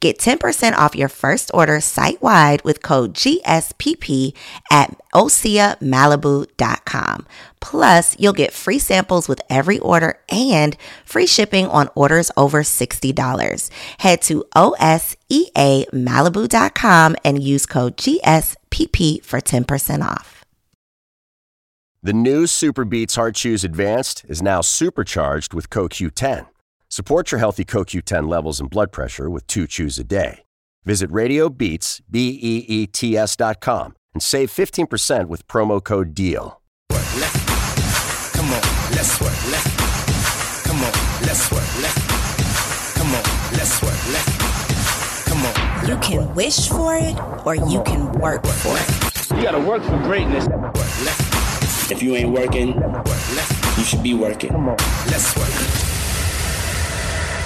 Get 10% off your first order site wide with code GSPP at OseaMalibu.com. Plus, you'll get free samples with every order and free shipping on orders over $60. Head to OSEAMalibu.com and use code GSPP for 10% off. The new SuperBeets Heart Chews Advanced is now supercharged with CoQ10. Support your healthy CoQ10 levels and blood pressure with two chews a day. Visit RadioBeets, B-E-E-T-S dot com and save 15% with promo code DEAL. Come on, let's work. Let's come on, let's work. Let's come on, let's work. Let's come on. You can wish for it or you can work for it. You gotta work for greatness. If you ain't working, you should be working. Let's work.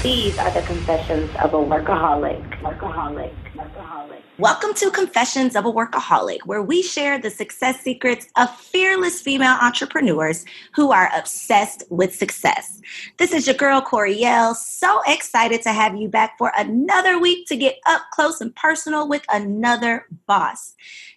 These are the confessions of a workaholic. Workaholic. Workaholic. Welcome to Confessions of a Workaholic, where we share the success secrets of fearless female entrepreneurs who are obsessed with success. This is your girl, Coriel. So excited to have you back for another week to get up close and personal with another boss.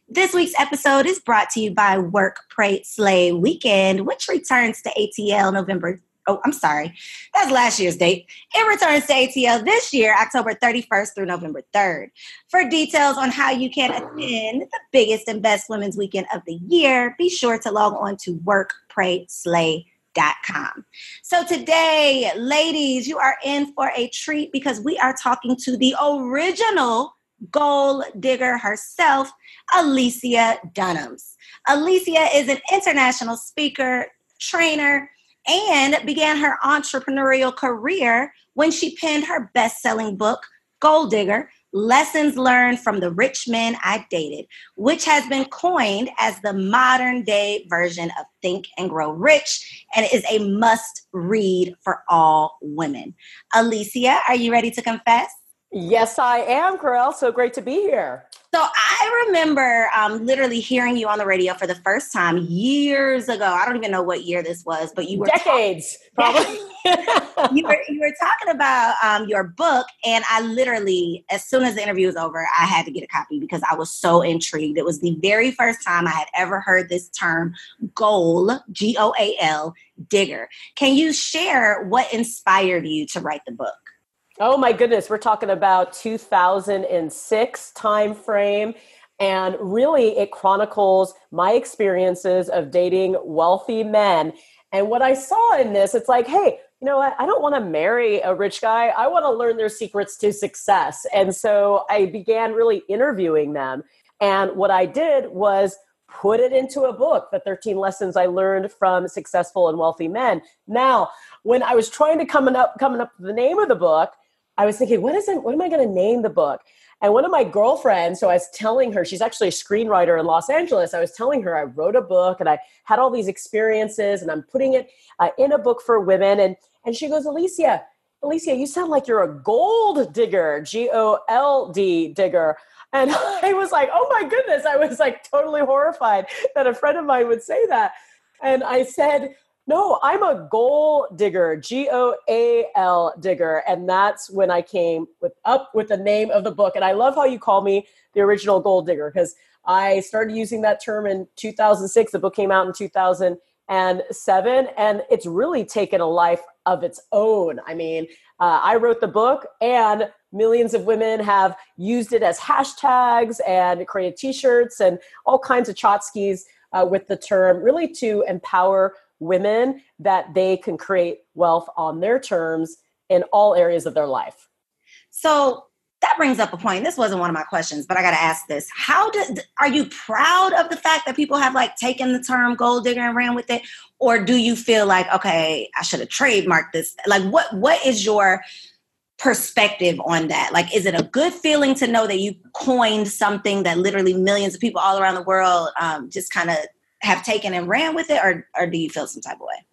This week's episode is brought to you by Work, Pray, Slay Weekend, which returns to ATL November oh, I'm sorry, that's last year's date. It returns to ATL this year, October 31st through November 3rd. For details on how you can attend the biggest and best women's weekend of the year, be sure to log on to workprayslay.com. So today, ladies, you are in for a treat because we are talking to the original goal digger herself, Alicia Dunams. Alicia is an international speaker, trainer, and began her entrepreneurial career when she penned her best selling book, Goal Digger Lessons Learned from the Rich Men I Dated, which has been coined as the modern day version of Think and Grow Rich and is a must read for all women. Alicia, are you ready to confess? Yes, I am, Corel. So great to be here. So I remember um, literally hearing you on the radio for the first time years ago. I don't even know what year this was, but you were decades, probably. you were you were talking about um, your book, and I literally, as soon as the interview was over, I had to get a copy because I was so intrigued. It was the very first time I had ever heard this term, goal, G O A L, digger. Can you share what inspired you to write the book? Oh my goodness, we're talking about 2006 time frame and really it chronicles my experiences of dating wealthy men. And what I saw in this, it's like, hey, you know what? I don't want to marry a rich guy. I want to learn their secrets to success. And so I began really interviewing them. And what I did was put it into a book the 13 lessons i learned from successful and wealthy men now when i was trying to come up coming up with the name of the book I was thinking, what is it? What am I going to name the book? And one of my girlfriends, so I was telling her, she's actually a screenwriter in Los Angeles. I was telling her I wrote a book and I had all these experiences and I'm putting it uh, in a book for women. And, and she goes, Alicia, Alicia, you sound like you're a gold digger, G O L D digger. And I was like, oh my goodness. I was like totally horrified that a friend of mine would say that. And I said, no, I'm a goal digger, G O A L digger. And that's when I came with up with the name of the book. And I love how you call me the original goal digger because I started using that term in 2006. The book came out in 2007, and it's really taken a life of its own. I mean, uh, I wrote the book, and millions of women have used it as hashtags and created t shirts and all kinds of tchotchkes uh, with the term, really to empower women that they can create wealth on their terms in all areas of their life. So that brings up a point. This wasn't one of my questions, but I got to ask this. How did are you proud of the fact that people have like taken the term goal digger and ran with it or do you feel like okay, I should have trademarked this? Like what what is your perspective on that? Like is it a good feeling to know that you coined something that literally millions of people all around the world um, just kind of have taken and ran with it or or do you feel some type of way?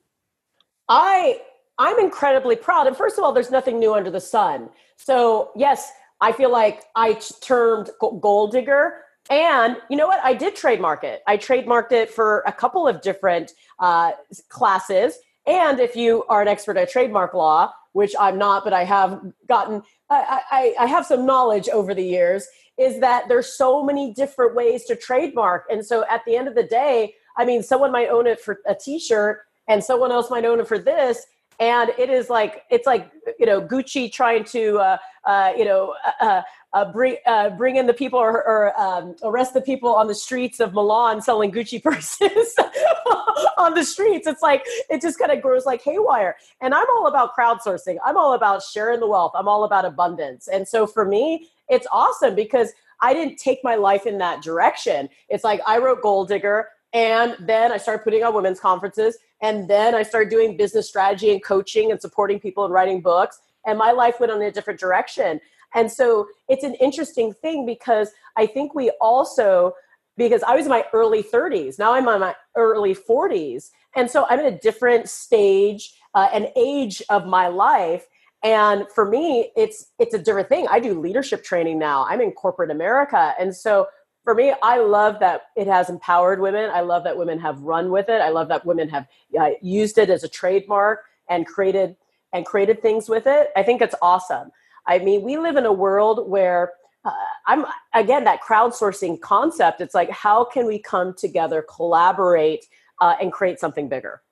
I I'm incredibly proud. And first of all, there's nothing new under the sun. So, yes, I feel like I termed goal digger. And you know what? I did trademark it. I trademarked it for a couple of different uh, classes. And if you are an expert at trademark law, which I'm not, but I have gotten, I, I, I have some knowledge over the years, is that there's so many different ways to trademark. And so at the end of the day, I mean, someone might own it for a t-shirt and someone else might own it for this and it is like it's like you know Gucci trying to uh, uh, you know uh, uh, uh bring uh, bring in the people or, or um, arrest the people on the streets of Milan selling Gucci purses on the streets. It's like it just kind of grows like haywire. And I'm all about crowdsourcing. I'm all about sharing the wealth. I'm all about abundance. And so for me, it's awesome because I didn't take my life in that direction. It's like I wrote Goal Digger. And then I started putting on women's conferences. And then I started doing business strategy and coaching and supporting people and writing books. And my life went in a different direction. And so it's an interesting thing because I think we also, because I was in my early 30s, now I'm in my early 40s. And so I'm in a different stage uh, and age of my life. And for me, it's it's a different thing. I do leadership training now. I'm in corporate America. And so for me, I love that it has empowered women. I love that women have run with it. I love that women have uh, used it as a trademark and created and created things with it. I think it's awesome. I mean, we live in a world where uh, I'm again that crowdsourcing concept. It's like how can we come together, collaborate, uh, and create something bigger.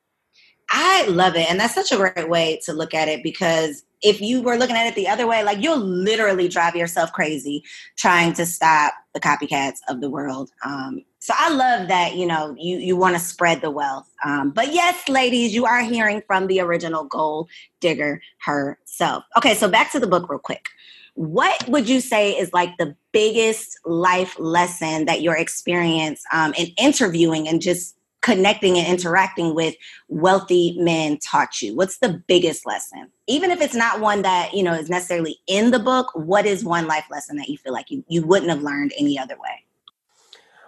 I love it. And that's such a great way to look at it because if you were looking at it the other way, like you'll literally drive yourself crazy trying to stop the copycats of the world. Um, so I love that, you know, you, you want to spread the wealth. Um, but yes, ladies, you are hearing from the original goal digger herself. Okay, so back to the book real quick. What would you say is like the biggest life lesson that your experience um, in interviewing and just connecting and interacting with wealthy men taught you? What's the biggest lesson? Even if it's not one that, you know, is necessarily in the book, what is one life lesson that you feel like you, you wouldn't have learned any other way?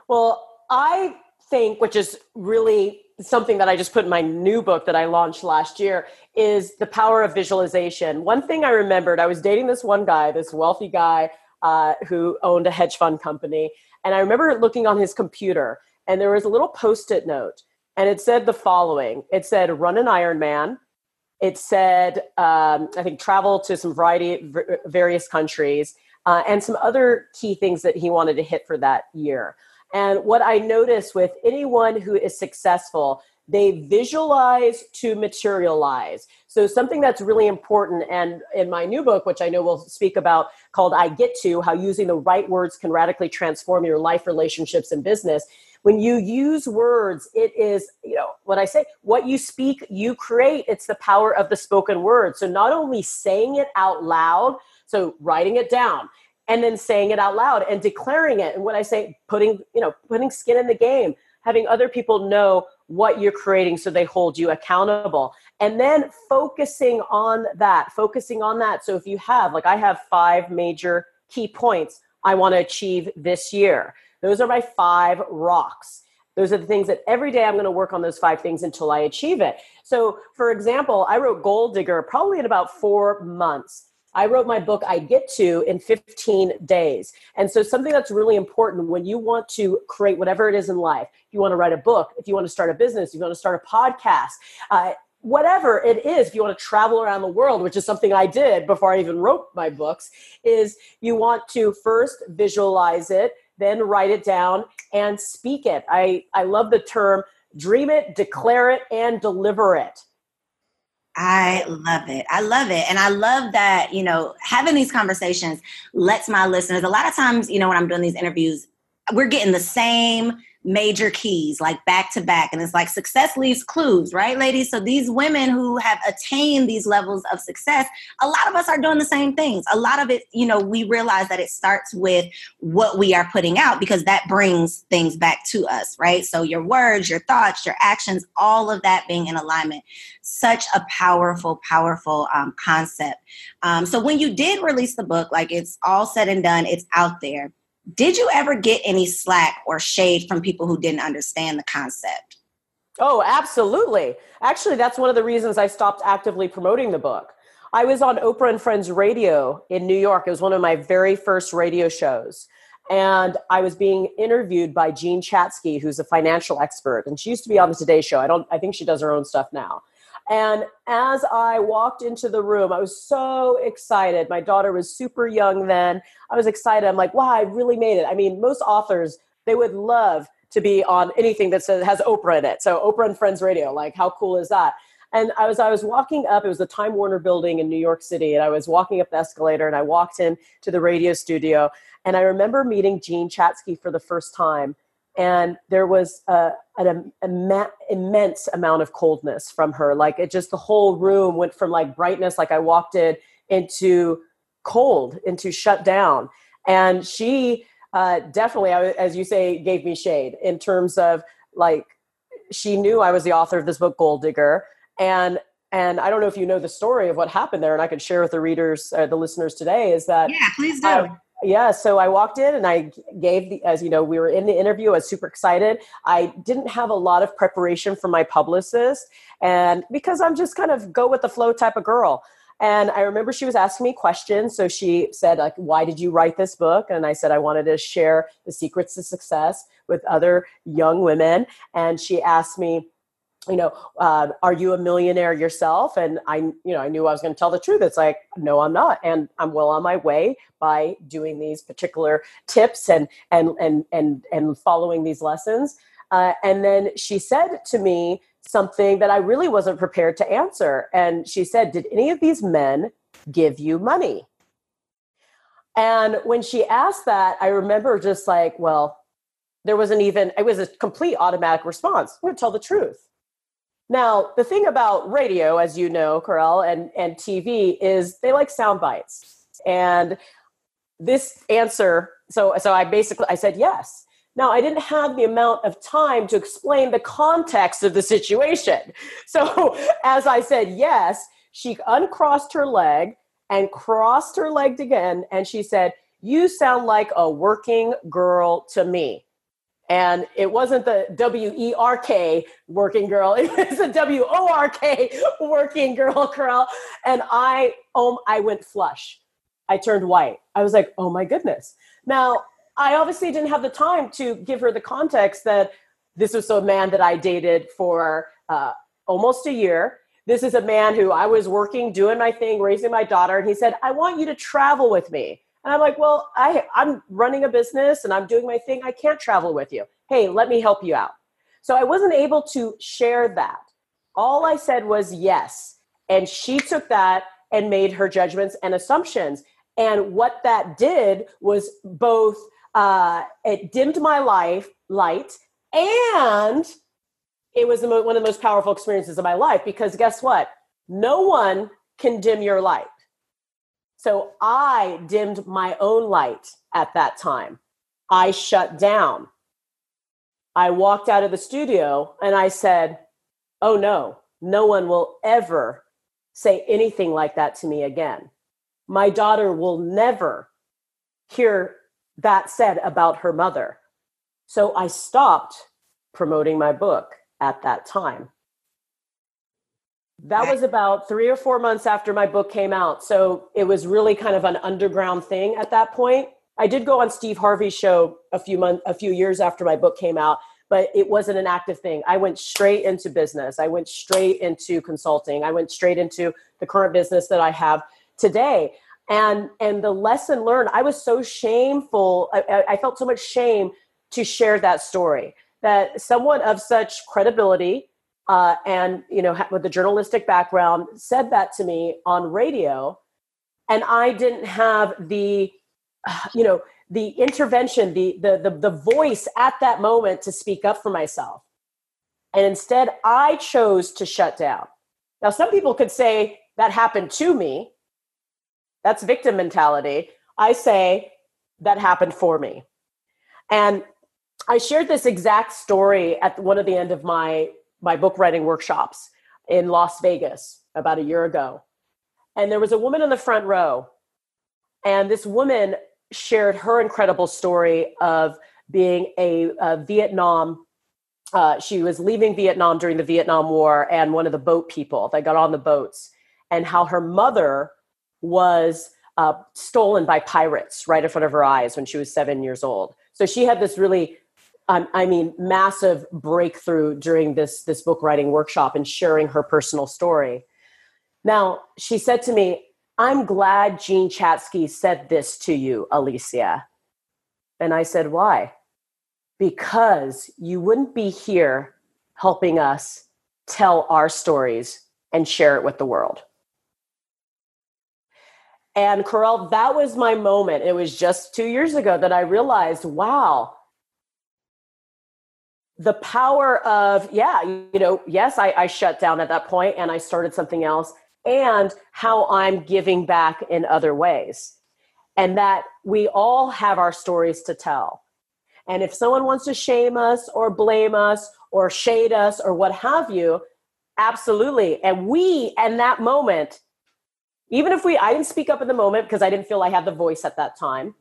Well, I think, which is really something that I just put in my new book that I launched last year, is the power of visualization. One thing I remembered, I was dating this one guy, this wealthy guy uh, who owned a hedge fund company. And I remember looking on his computer and there was a little post-it note and it said the following. It said run an ironman. It said um, i think travel to some variety various countries uh, and some other key things that he wanted to hit for that year. And what i notice with anyone who is successful they visualize to materialize. So something that's really important and in my new book which i know we'll speak about called i get to how using the right words can radically transform your life relationships and business. When you use words it is you know what i say what you speak you create it's the power of the spoken word. So not only saying it out loud so writing it down and then saying it out loud and declaring it and what i say putting you know putting skin in the game having other people know what you're creating so they hold you accountable and then focusing on that focusing on that so if you have like i have five major key points i want to achieve this year those are my five rocks. Those are the things that every day I'm going to work on those five things until I achieve it. So, for example, I wrote Goal Digger probably in about four months. I wrote my book I Get To in 15 days. And so, something that's really important when you want to create whatever it is in life, if you want to write a book, if you want to start a business, if you want to start a podcast, uh, whatever it is, if you want to travel around the world, which is something I did before I even wrote my books, is you want to first visualize it then write it down and speak it. I, I love the term dream it, declare it, and deliver it. I love it. I love it. And I love that, you know, having these conversations lets my listeners, a lot of times, you know, when I'm doing these interviews, we're getting the same major keys, like back to back. And it's like success leaves clues, right, ladies? So these women who have attained these levels of success, a lot of us are doing the same things. A lot of it, you know, we realize that it starts with what we are putting out because that brings things back to us, right? So your words, your thoughts, your actions, all of that being in alignment. Such a powerful, powerful um, concept. Um, so when you did release the book, like it's all said and done, it's out there did you ever get any slack or shade from people who didn't understand the concept? Oh, absolutely. Actually, that's one of the reasons I stopped actively promoting the book. I was on Oprah and Friends radio in New York. It was one of my very first radio shows. And I was being interviewed by Jean Chatzky, who's a financial expert. And she used to be on the Today Show. I don't I think she does her own stuff now. And as I walked into the room, I was so excited. My daughter was super young then. I was excited. I'm like, wow, I really made it. I mean, most authors, they would love to be on anything that says, has Oprah in it. So Oprah and Friends Radio, like how cool is that? And I was I was walking up. It was the Time Warner Building in New York City, and I was walking up the escalator, and I walked in to the radio studio, and I remember meeting Jean Chatzky for the first time, and there was a, an Im- immense amount of coldness from her. Like it just the whole room went from like brightness like i walked in into cold into shut down. And she uh, definitely as you say gave me shade in terms of like she knew i was the author of this book goal digger. And and i don't know if you know the story of what happened there and i could share with the readers uh, the listeners today is that yeah please do yeah so i walked in and i gave the as you know we were in the interview i was super excited. I didn't have a lot of preparation from my publicist and because i'm just kind of go with the flow type of girl. And i remember she was asking me questions so she said like why did you write this book? And i said i wanted to share the secrets to success with other young women. And she asked me you know, uh, are you a millionaire yourself? And I, you know, I knew I was going to tell the truth. It's like, no, I'm not, and I'm well on my way by doing these particular tips and and and and and following these lessons. Uh, and then she said to me something that I really wasn't prepared to answer. And she said, "Did any of these men give you money?" And when she asked that, I remember just like, well, there wasn't even. It was a complete automatic response. I'm going to tell the truth now, the thing about radio, as you know, Corel, and, and TV is they like sound bites. And this answer, so so I basically I said yes. Now I didn't have the amount of time to explain the context of the situation. So as I said yes, she uncrossed her leg and crossed her leg again, and she said, You sound like a working girl to me and it wasn't the W E R K working girl; it was the W O R K working girl, girl. And I, oh, I went flush. I turned white. I was like, oh my goodness. Now, I obviously didn't have the time to give her the context that this was a man that I dated for uh, almost a year. This is a man who I was working, doing my thing, raising my daughter, and he said, I want you to travel with me. And I'm like, well, I, I'm running a business and I'm doing my thing. I can't travel with you. Hey, let me help you out. So I wasn't able to share that. All I said was yes. And she took that and made her judgments and assumptions. And what that did was both uh, it dimmed my life light and it was one of the most powerful experiences of my life because guess what? No one can dim your light. So I dimmed my own light at that time. I shut down. I walked out of the studio and I said, Oh no, no one will ever say anything like that to me again. My daughter will never hear that said about her mother. So I stopped promoting my book at that time that was about three or four months after my book came out. So it was really kind of an underground thing at that point. I did go on Steve Harvey's show a few months, a few years after my book came out, but it wasn't an active thing. I went straight into business. I went straight into consulting. I went straight into the current business that I have today. And and the lesson learned, I was so shameful. I, I felt so much shame to share that story. That someone of such credibility, uh, and you know with the journalistic background said that to me on radio and i didn't have the you know the intervention, the, the the the voice at that moment to speak up for myself. And instead, I chose to shut down. Now, some people could say that happened to me. That's victim mentality. I say that happened for me. And I shared this exact story at one of the end of my my book writing workshops in Las Vegas about a year ago. And there was a woman in the front row. And this woman shared her incredible story of being a, a Vietnam. Uh, she was leaving Vietnam during the Vietnam War and one of the boat people that got on the boats, and how her mother was uh, stolen by pirates right in front of her eyes when she was seven years old. So she had this really um, I mean, massive breakthrough during this this book writing workshop and sharing her personal story. Now, she said to me, "I'm glad Jean Chatzky said this to you, Alicia." And I said, "Why?" Because you wouldn't be here helping us tell our stories and share it with the world. And Corel, that was my moment. It was just two years ago that I realized, wow, the power of yeah you know yes I, I shut down at that point and i started something else and how i'm giving back in other ways. And that we all have our stories to tell. And if someone wants to shame us or blame us or shade us or what have you absolutely. And we and that moment even if we i didn't speak up in the moment because i didn't feel i had the voice at that time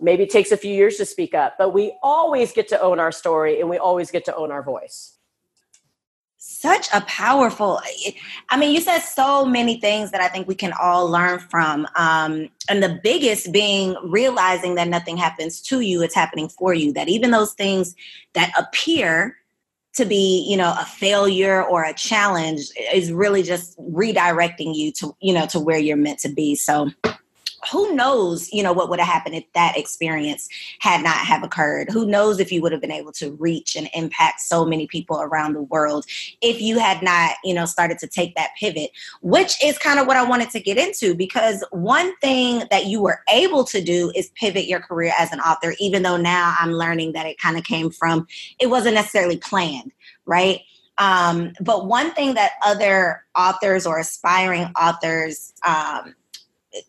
maybe it takes a few years to speak up but we always get to own our story and we always get to own our voice. Such a powerful i mean you said so many things that i think we can all learn from um, and the biggest being realizing that nothing happens to you it's happening for you that even those things that appear to be you know a failure or a challenge is really just redirecting you to you know to where you're meant to be. So who knows you know what would have happened if that experience had not have occurred? Who knows if you would have been able to reach and impact so many people around the world if you had not you know started to take that pivot which is kind of what i wanted to get into because one thing that you were able to do is pivot your career as an author even though now i'm learning that it kind of came from it wasn't necessarily planned right? Um, but one thing that other authors or aspiring authors um,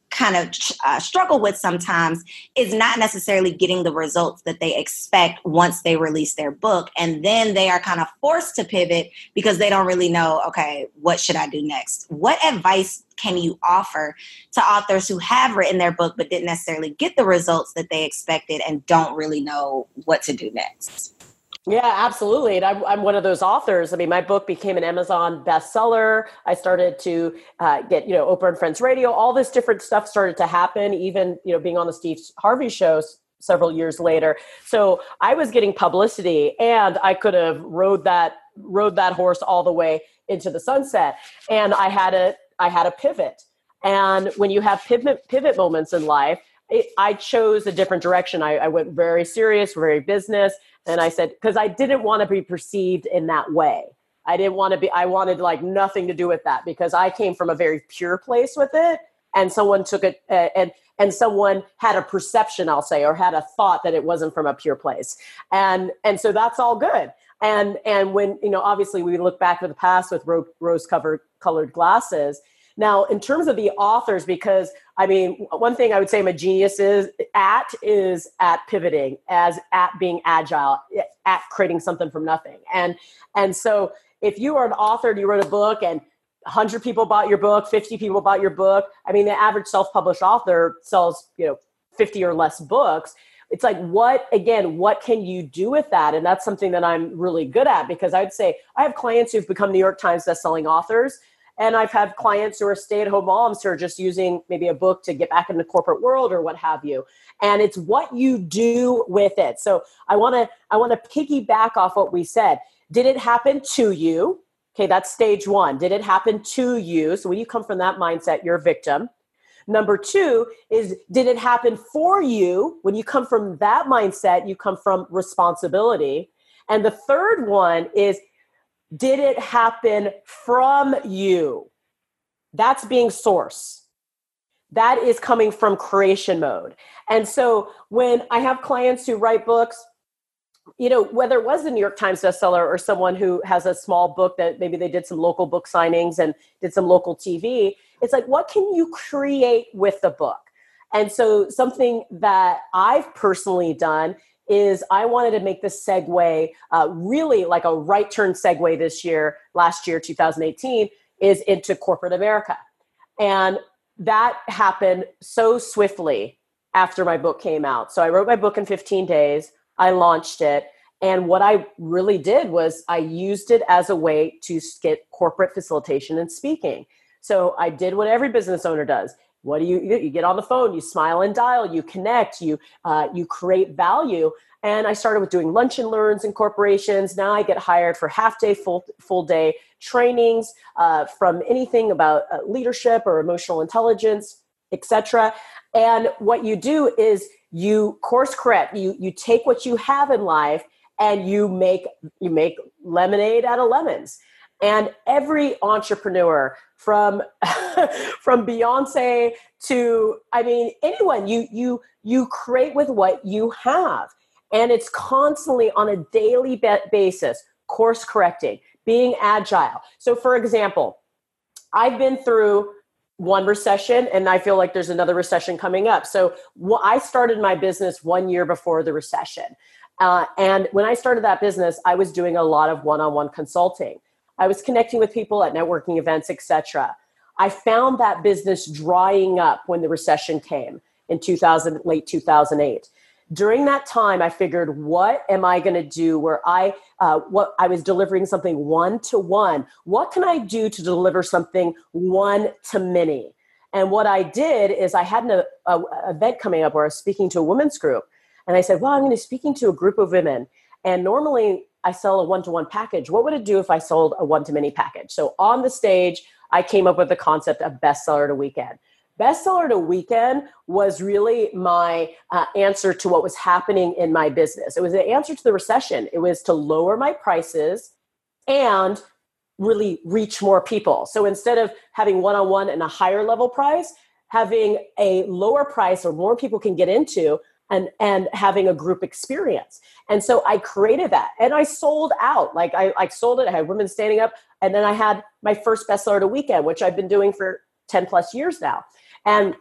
kind of uh, struggle with sometimes is not necessarily getting the results that they expect once they release their book. And then they are kind of forced to pivot because they don't really know okay what should i do next? What advice can you offer to authors who have written their book but didn't necessarily get the results that they expected and don't really know what to do next yeah, absolutely. And I'm, I'm one of those authors. I mean, my book became an Amazon bestseller. I started to uh, get, you know, Oprah and Friends Radio. All this different stuff started to happen, even, you know, being on the Steve Harvey show several years later. So I was getting publicity and I could have rode that rode that horse all the way into the sunset. And I had a I had a pivot. And when you have pivot pivot moments in life, it, I chose a different direction. I, I went very serious, very business and I said, because I didn't want to be perceived in that way. I didn't want to be, I wanted like nothing to do with that because I came from a very pure place with it. And someone took it uh, and, and someone had a perception, I'll say, or had a thought that it wasn't from a pure place. And, and so that's all good. And, and when, you know, obviously we look back to the past with rose covered colored glasses now, in terms of the authors, because I mean, one thing I would say I'm a genius is at is at pivoting, as at being agile, at creating something from nothing. And and so if you are an author and you wrote a book and 100 people bought your book, 50 people bought your book, I mean, the average self-published author sells, you know, 50 or less books it's like what again what can you do with that and that's something that i'm really good at because i'd say i have clients who've become new york times bestselling authors and I've had clients who are stay at home moms who are just using maybe a book to get back in the corporate world or what have you. And it's what you do with it. So I want to I want to piggyback off what we said. Did it happen to you? Okay, that's stage one. Did it happen to you? So when you come from that mindset, you're a victim. Number two is did it happen for you? When you come from that mindset, you come from responsibility. And the third one is did it happen from you? That's being source. that is coming from creation mode. And so when I have clients who write books, you know, whether it was a New York Times bestseller or someone who has a small book that maybe they did some local book signings and did some local TV, it's like, what can you create with the book? And so, something that I've personally done is I wanted to make the segue uh, really like a right turn segue this year, last year, 2018, is into corporate America. And that happened so swiftly after my book came out. So I wrote my book in 15 days, I launched it. And what I really did was I used it as a way to get corporate facilitation and speaking. So I did what every business owner does. What do you you get on the phone? You smile and dial. You connect. You uh, you create value. And I started with doing lunch and learns in corporations. Now I get hired for half day, full full day trainings uh, from anything about uh, leadership or emotional intelligence, etc. And what you do is you course correct. You you take what you have in life and you make you make lemonade out of lemons. And every entrepreneur from from Beyonce to I mean anyone. You you you create with what you have. And it's constantly on a daily basis course correcting being agile. So for example I've been through one recession and I feel like there's another recession coming up. So I started my business one year before the recession. Uh, and when I started that business I was doing a lot of one-on-one consulting I was connecting with people at networking events, etc. I found that business drying up when the recession came in 2000, late 2008. During that time, I figured, what am I going to do where I, uh, what I was delivering something one to one. What can I do to deliver something one to many? And what I did is I had an a, a event coming up where I was speaking to a women's group. And I said, well, I'm going to be speaking to a group of women. And normally I sell a one to one package. What would it do if I sold a one to many package? So on the stage, I came up with the concept of bestseller to weekend. Bestseller to weekend was really my uh, answer to what was happening in my business. It was the answer to the recession. It was to lower my prices and really reach more people. So instead of having one on one and a higher level price, having a lower price or more people can get into and and having a group experience. And so i created that and i sold out. Like i, I sold it i had women standing up and then i had my first bestseller to weekend which i've been doing for 10 plus years now. And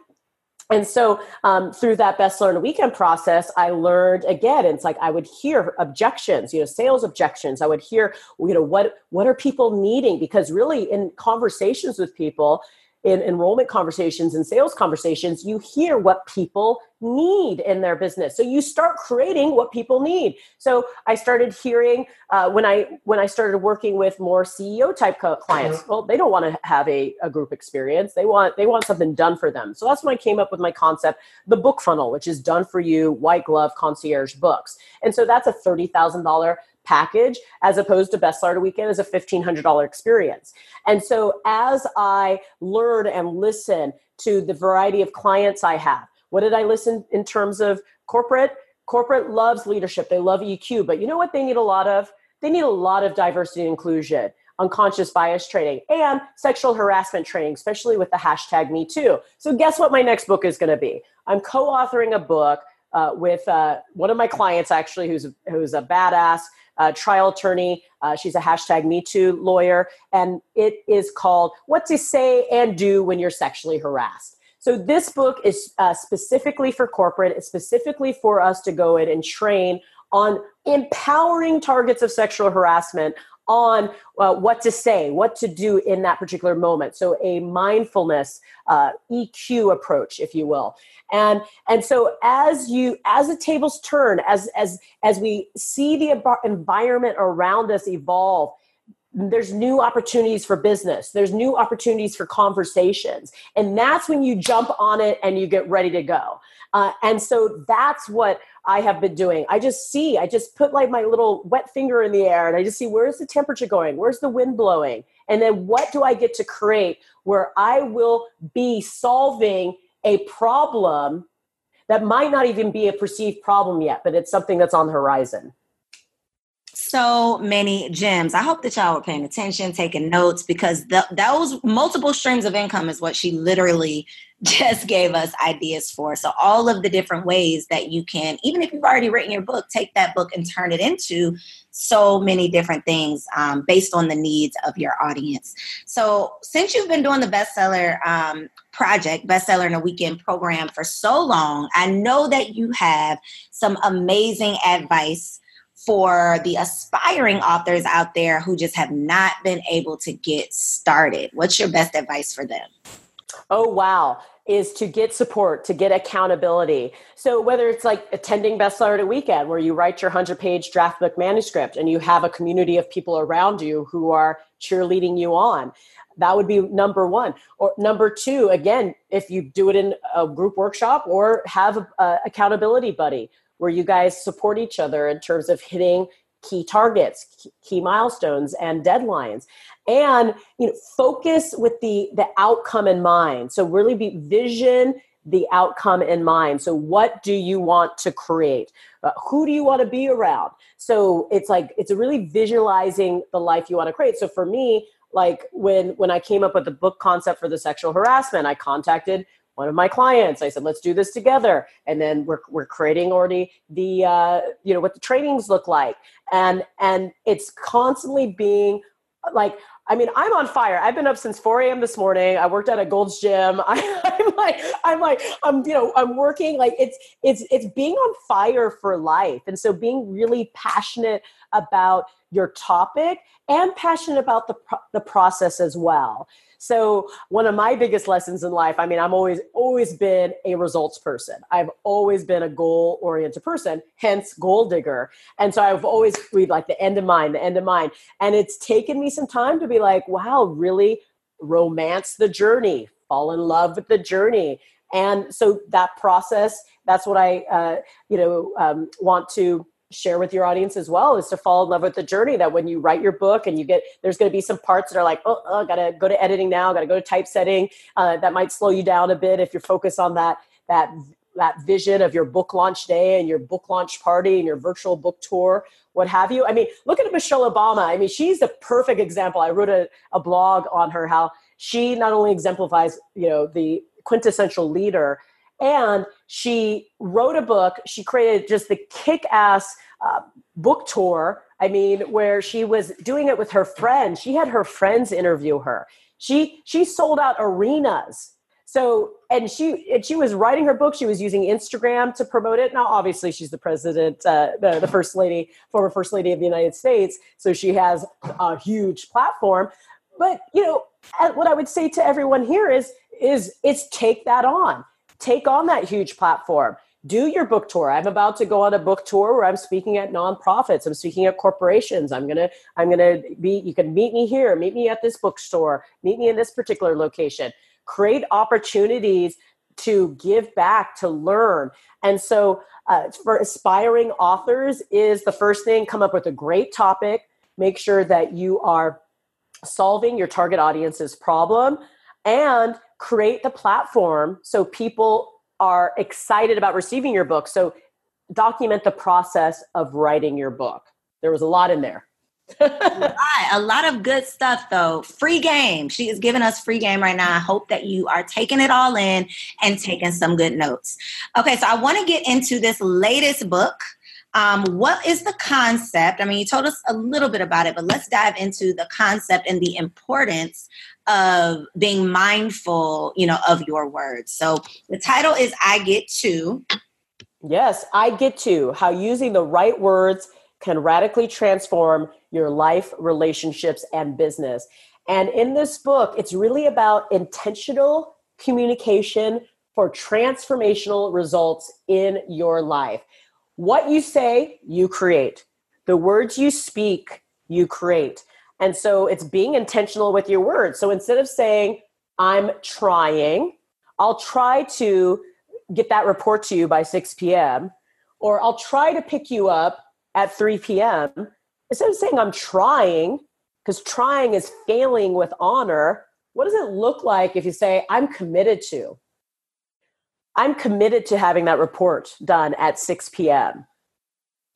and so um, through that bestseller to weekend process i learned again it's like i would hear objections you know sales objections. I would hear you know what what are people needing? Because really in conversations with people in enrollment conversations and sales conversations, you hear what people need in their business. So you start creating what people need. So I started hearing uh, when I when I started working with more CEO type clients. Mm-hmm. Well, they don't want to have a, a group experience. They want they want something done for them. So that's when I came up with my concept, the book funnel, which is done for you, white glove concierge books. And so that's a thirty thousand dollar package as opposed to bestseller to weekend is a $1500 experience. And so as i learn and listen to the variety of clients i have what did i listen in terms of corporate? Corporate loves leadership. They love eq but you know what they need a lot of? They need a lot of diversity and inclusion unconscious bias training and sexual harassment training especially with the hashtag me too. So guess what my next book is going to be? I'm co-authoring a book uh, with uh, one of my clients actually who's who's a badass uh, trial attorney. Uh, she's a hashtag Me Too lawyer, and it is called What to Say and Do When You're Sexually Harassed. So this book is uh, specifically for corporate. It's specifically for us to go in and train on empowering targets of sexual harassment on uh, what to say, what to do in that particular moment. So a mindfulness uh, EQ approach, if you will. And and so as you as the tables turn, as as as we see the environment around us evolve, there's new opportunities for business. There's new opportunities for conversations. And that's when you jump on it and you get ready to go. Uh, and so that's what i have been doing. I just see i just put like my little wet finger in the air and i just see where's the temperature going? Where's the wind blowing? And then what do i get to create where i will be solving a problem that might not even be a perceived problem yet but it's something that's on the horizon so many gems. I hope that y'all were paying attention, taking notes, because the, those multiple streams of income is what she literally just gave us ideas for. So, all of the different ways that you can, even if you've already written your book, take that book and turn it into so many different things um, based on the needs of your audience. So, since you've been doing the bestseller um, project, bestseller in a weekend program for so long, I know that you have some amazing advice for the aspiring authors out there who just have not been able to get started. What's your best advice for them? Oh, wow is to get support, to get accountability. So whether it's like attending Bestseller at a weekend where you write your 100 page draft book manuscript and you have a community of people around you who are cheerleading you on, that would be number one. Or number two, again, if you do it in a group workshop or have a, accountability buddy where you guys support each other in terms of hitting key targets key milestones and deadlines. And you know focus with the the outcome in mind. So really be vision the outcome in mind. So what do you want to create? Uh, who do you want to be around? So it's like it's really visualizing the life you want to create. So for me like when when i came up with the book concept for the sexual harassment i contacted one of my clients i said let's do this together and then we're, we're creating already the uh, you know what the trainings look like and and it's constantly being like I mean, I'm on fire. I've been up since 4 a.m. this morning. I worked at a Gold's Gym. I, am like, I'm like, I'm, you know, I'm working. Like it's, it's, it's being on fire for life. And so being really passionate about your topic and passionate about the, pro- the process as well. So one of my biggest lessons in life, I mean, I'm always always been a results person. I've always been a goal oriented person, hence goal digger. And so I've always read like the end of mind, the end of mind. And it's taken me some time to be like, wow, really romance the journey, fall in love with the journey. And so that process, that's what I, uh, you know, um, want to share with your audience as well is to fall in love with the journey that when you write your book and you get there's going to be some parts that are like oh, oh gotta go to editing now gotta go to typesetting uh, that might slow you down a bit if you're focused on that that that vision of your book launch day and your book launch party and your virtual book tour what have you. I mean look at michelle obama. I mean she's the perfect example. I wrote a, a blog on her how she not only exemplifies you know the quintessential leader and she wrote a book. She created just the kick ass uh, book tour. I mean, where she was doing it with her friends. She had her friends interview her. She she sold out arenas. So and she and she was writing her book. She was using Instagram to promote it. Now, obviously, she's the president, uh, the, the first lady, former first lady of the United States. So she has a huge platform. But you know, what I would say to everyone here is is it's take that on take on that huge platform. Do your book tour. I'm about to go on a book tour where i'm speaking at nonprofits. I'm speaking at corporations. I'm gonna i'm gonna be you can meet me here meet me at this bookstore meet me in this particular location. Create opportunities to give back to learn. And so uh, for aspiring authors is the first thing come up with a great topic. Make sure that you are solving your target audience's problem. And create the platform so people are excited about receiving your book. So document the process of writing your book. There was a lot in there. a lot of good stuff though. Free game. She is giving us free game right now. I hope that you are taking it all in and taking some good notes. Okay, so I want to get into this latest book. Um, what is the concept? I mean, you told us a little bit about it, but let's dive into the concept and the importance of being mindful, you know, of your words. So the title is I Get To. Yes, I Get To How Using the Right Words Can Radically Transform Your Life, Relationships, and Business. And in this book, it's really about intentional communication for transformational results in your life. What you say, you create. The words you speak, you create. And so it's being intentional with your words. So instead of saying, I'm trying, I'll try to get that report to you by 6 p.m., or I'll try to pick you up at 3 p.m. Instead of saying I'm trying, because trying is failing with honor, what does it look like if you say, I'm committed to? I'm committed to having that report done at 6 p.m.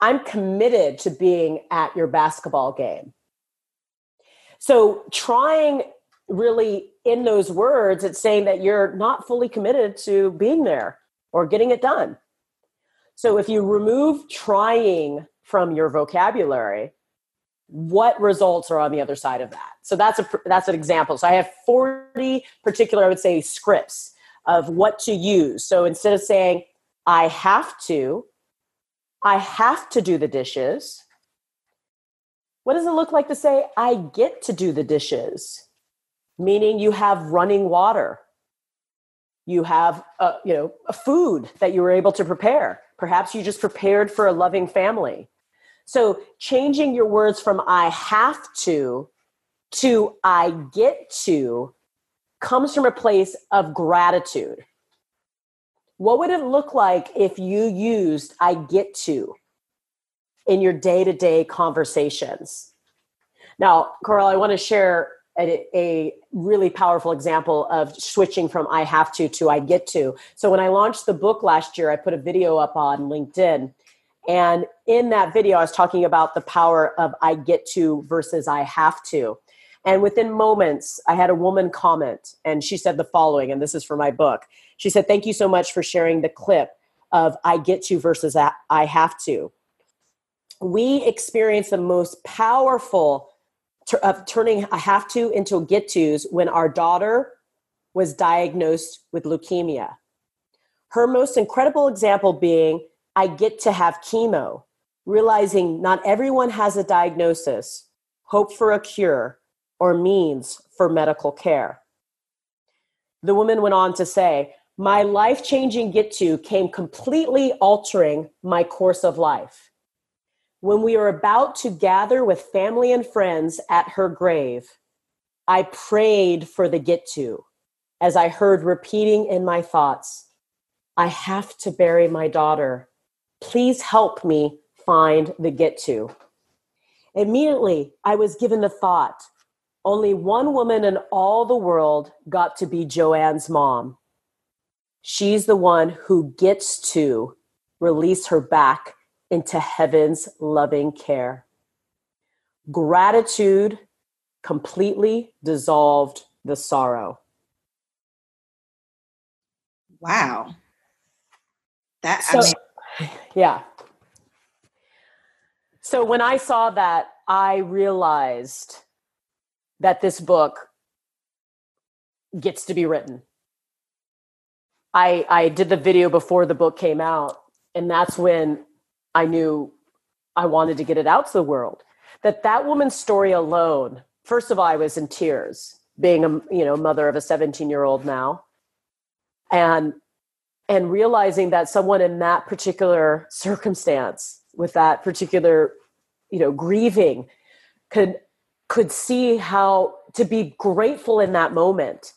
I'm committed to being at your basketball game. So trying really in those words, it's saying that you're not fully committed to being there or getting it done. So if you remove trying from your vocabulary, what results are on the other side of that? So that's a that's an example. So I have 40 particular I would say scripts of what to use. So instead of saying I have to, I have to do the dishes. What does it look like to say I get to do the dishes? Meaning you have running water. You have a, you know a food that you were able to prepare. Perhaps you just prepared for a loving family. So changing your words from I have to to I get to comes from a place of gratitude. What would it look like if you used I get to in your day to day conversations? Now, Carl, I want to share a, a, really powerful example of switching from I have to to I get to. So, when I launched the book last year, I put a video up on LinkedIn. And in that video, I was talking about the power of I get to versus I have to. And within moments, I had a woman comment, and she said the following, and this is for my book. She said, Thank you so much for sharing the clip of I get to versus I have to. We experience the most powerful of turning a have to into get tos when our daughter was diagnosed with leukemia. Her most incredible example being I get to have chemo, realizing not everyone has a diagnosis, hope for a cure, or means for medical care. The woman went on to say, My life changing get to came completely altering my course of life. When we were about to gather with family and friends at her grave, I prayed for the get to as I heard repeating in my thoughts, I have to bury my daughter. Please help me find the get to. Immediately, I was given the thought only one woman in all the world got to be Joanne's mom. She's the one who gets to release her back into heaven's loving care. Gratitude completely dissolved the sorrow. Wow. That so, I mean- yeah. So when I saw that, I realized that this book gets to be written. I I did the video before the book came out, and that's when I knew I wanted to get it out to the world. That that woman's story alone, first of all, I was in tears, being a you know mother of a 17 year old now, and and realizing that someone in that particular circumstance with that particular you know grieving could could see how to be grateful in that moment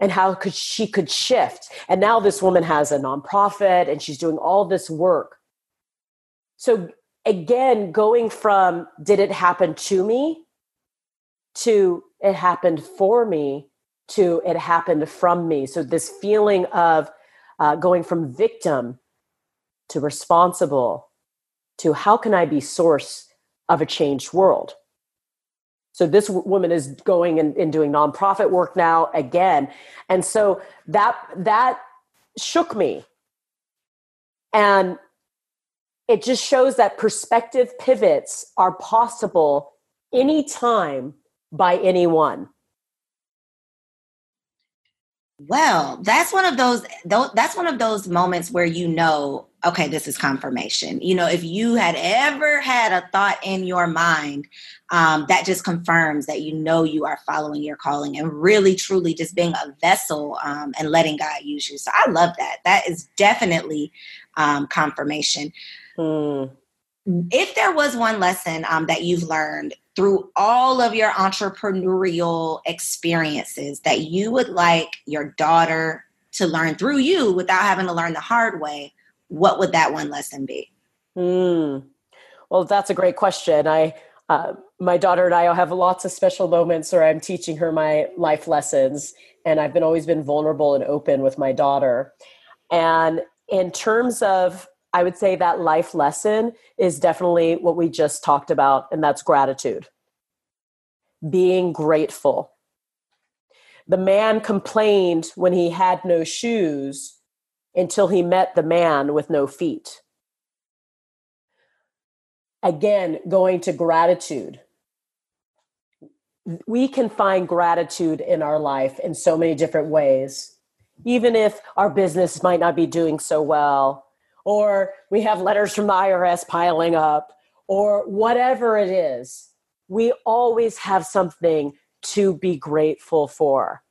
and how could she could shift. And now this woman has a nonprofit and she's doing all this work. So again going from did it happen to me to it happened for me to it happened from me. So this feeling of uh, going from victim to responsible to how can i be source of a changed world so this woman is going and, and doing nonprofit work now again. And so that that shook me. And it just shows that perspective pivots are possible anytime by anyone. Well, that's one of those that's one of those moments where you know, okay, this is confirmation. You know, if you had ever had a thought in your mind, um, that just confirms that you know you are following your calling and really, truly just being a vessel um, and letting God use you. So I love that. That is definitely um, confirmation. Mm. If there was one lesson um, that you've learned through all of your entrepreneurial experiences that you would like your daughter to learn through you without having to learn the hard way, what would that one lesson be? Mm. Well, that's a great question. I uh, my daughter and I have lots of special moments where I'm teaching her my life lessons, and I've been always been vulnerable and open with my daughter. And in terms of I would say that life lesson is definitely what we just talked about, and that's gratitude. Being grateful. The man complained when he had no shoes until he met the man with no feet. Again, going to gratitude. We can find gratitude in our life in so many different ways. Even if our business might not be doing so well, or we have letters from the IRS piling up, or whatever it is, we always have something to be grateful for.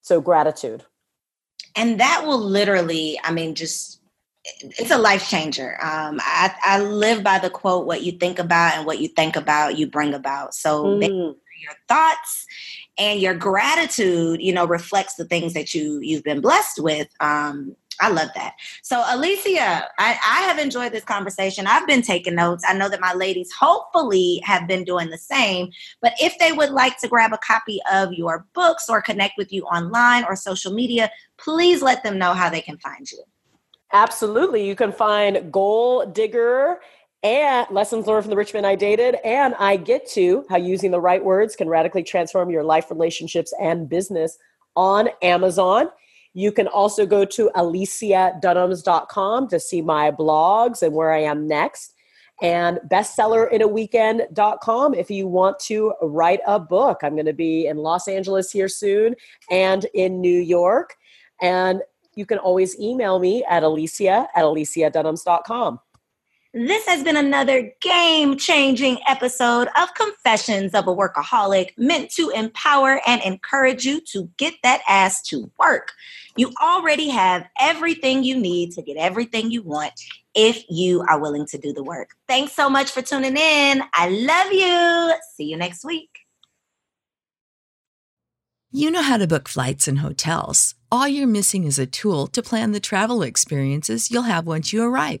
So, gratitude. And that will literally, I mean, just it's a life changer. Um, I, I live by the quote: "What you think about and what you think about, you bring about." So mm. your thoughts and your gratitude, you know, reflects the things that you you've been blessed with. Um, I love that. So, Alicia, I, I, have enjoyed this conversation. I've been taking notes. I know that my ladies hopefully have been doing the same. But if they would like to grab a copy of your books or connect with you online or social media, please let them know how they can find you. Absolutely. You can find Goal Digger and lessons learned from the rich man I dated, and I get to how using the right words can radically transform your life, relationships, and business on Amazon. You can also go to aliciadunams.com to see my blogs and where I am next. And bestsellerinaweekend.com if you want to write a book. I'm going to be in Los Angeles here soon and in New York. And you can always email me at alicia at aliciadunams.com. This has been another game changing episode of Confessions of a Workaholic, meant to empower and encourage you to get that ass to work. You already have everything you need to get everything you want if you are willing to do the work. Thanks so much for tuning in. I love you. See you next week. You know how to book flights and hotels. All you're missing is a tool to plan the travel experiences you'll have once you arrive.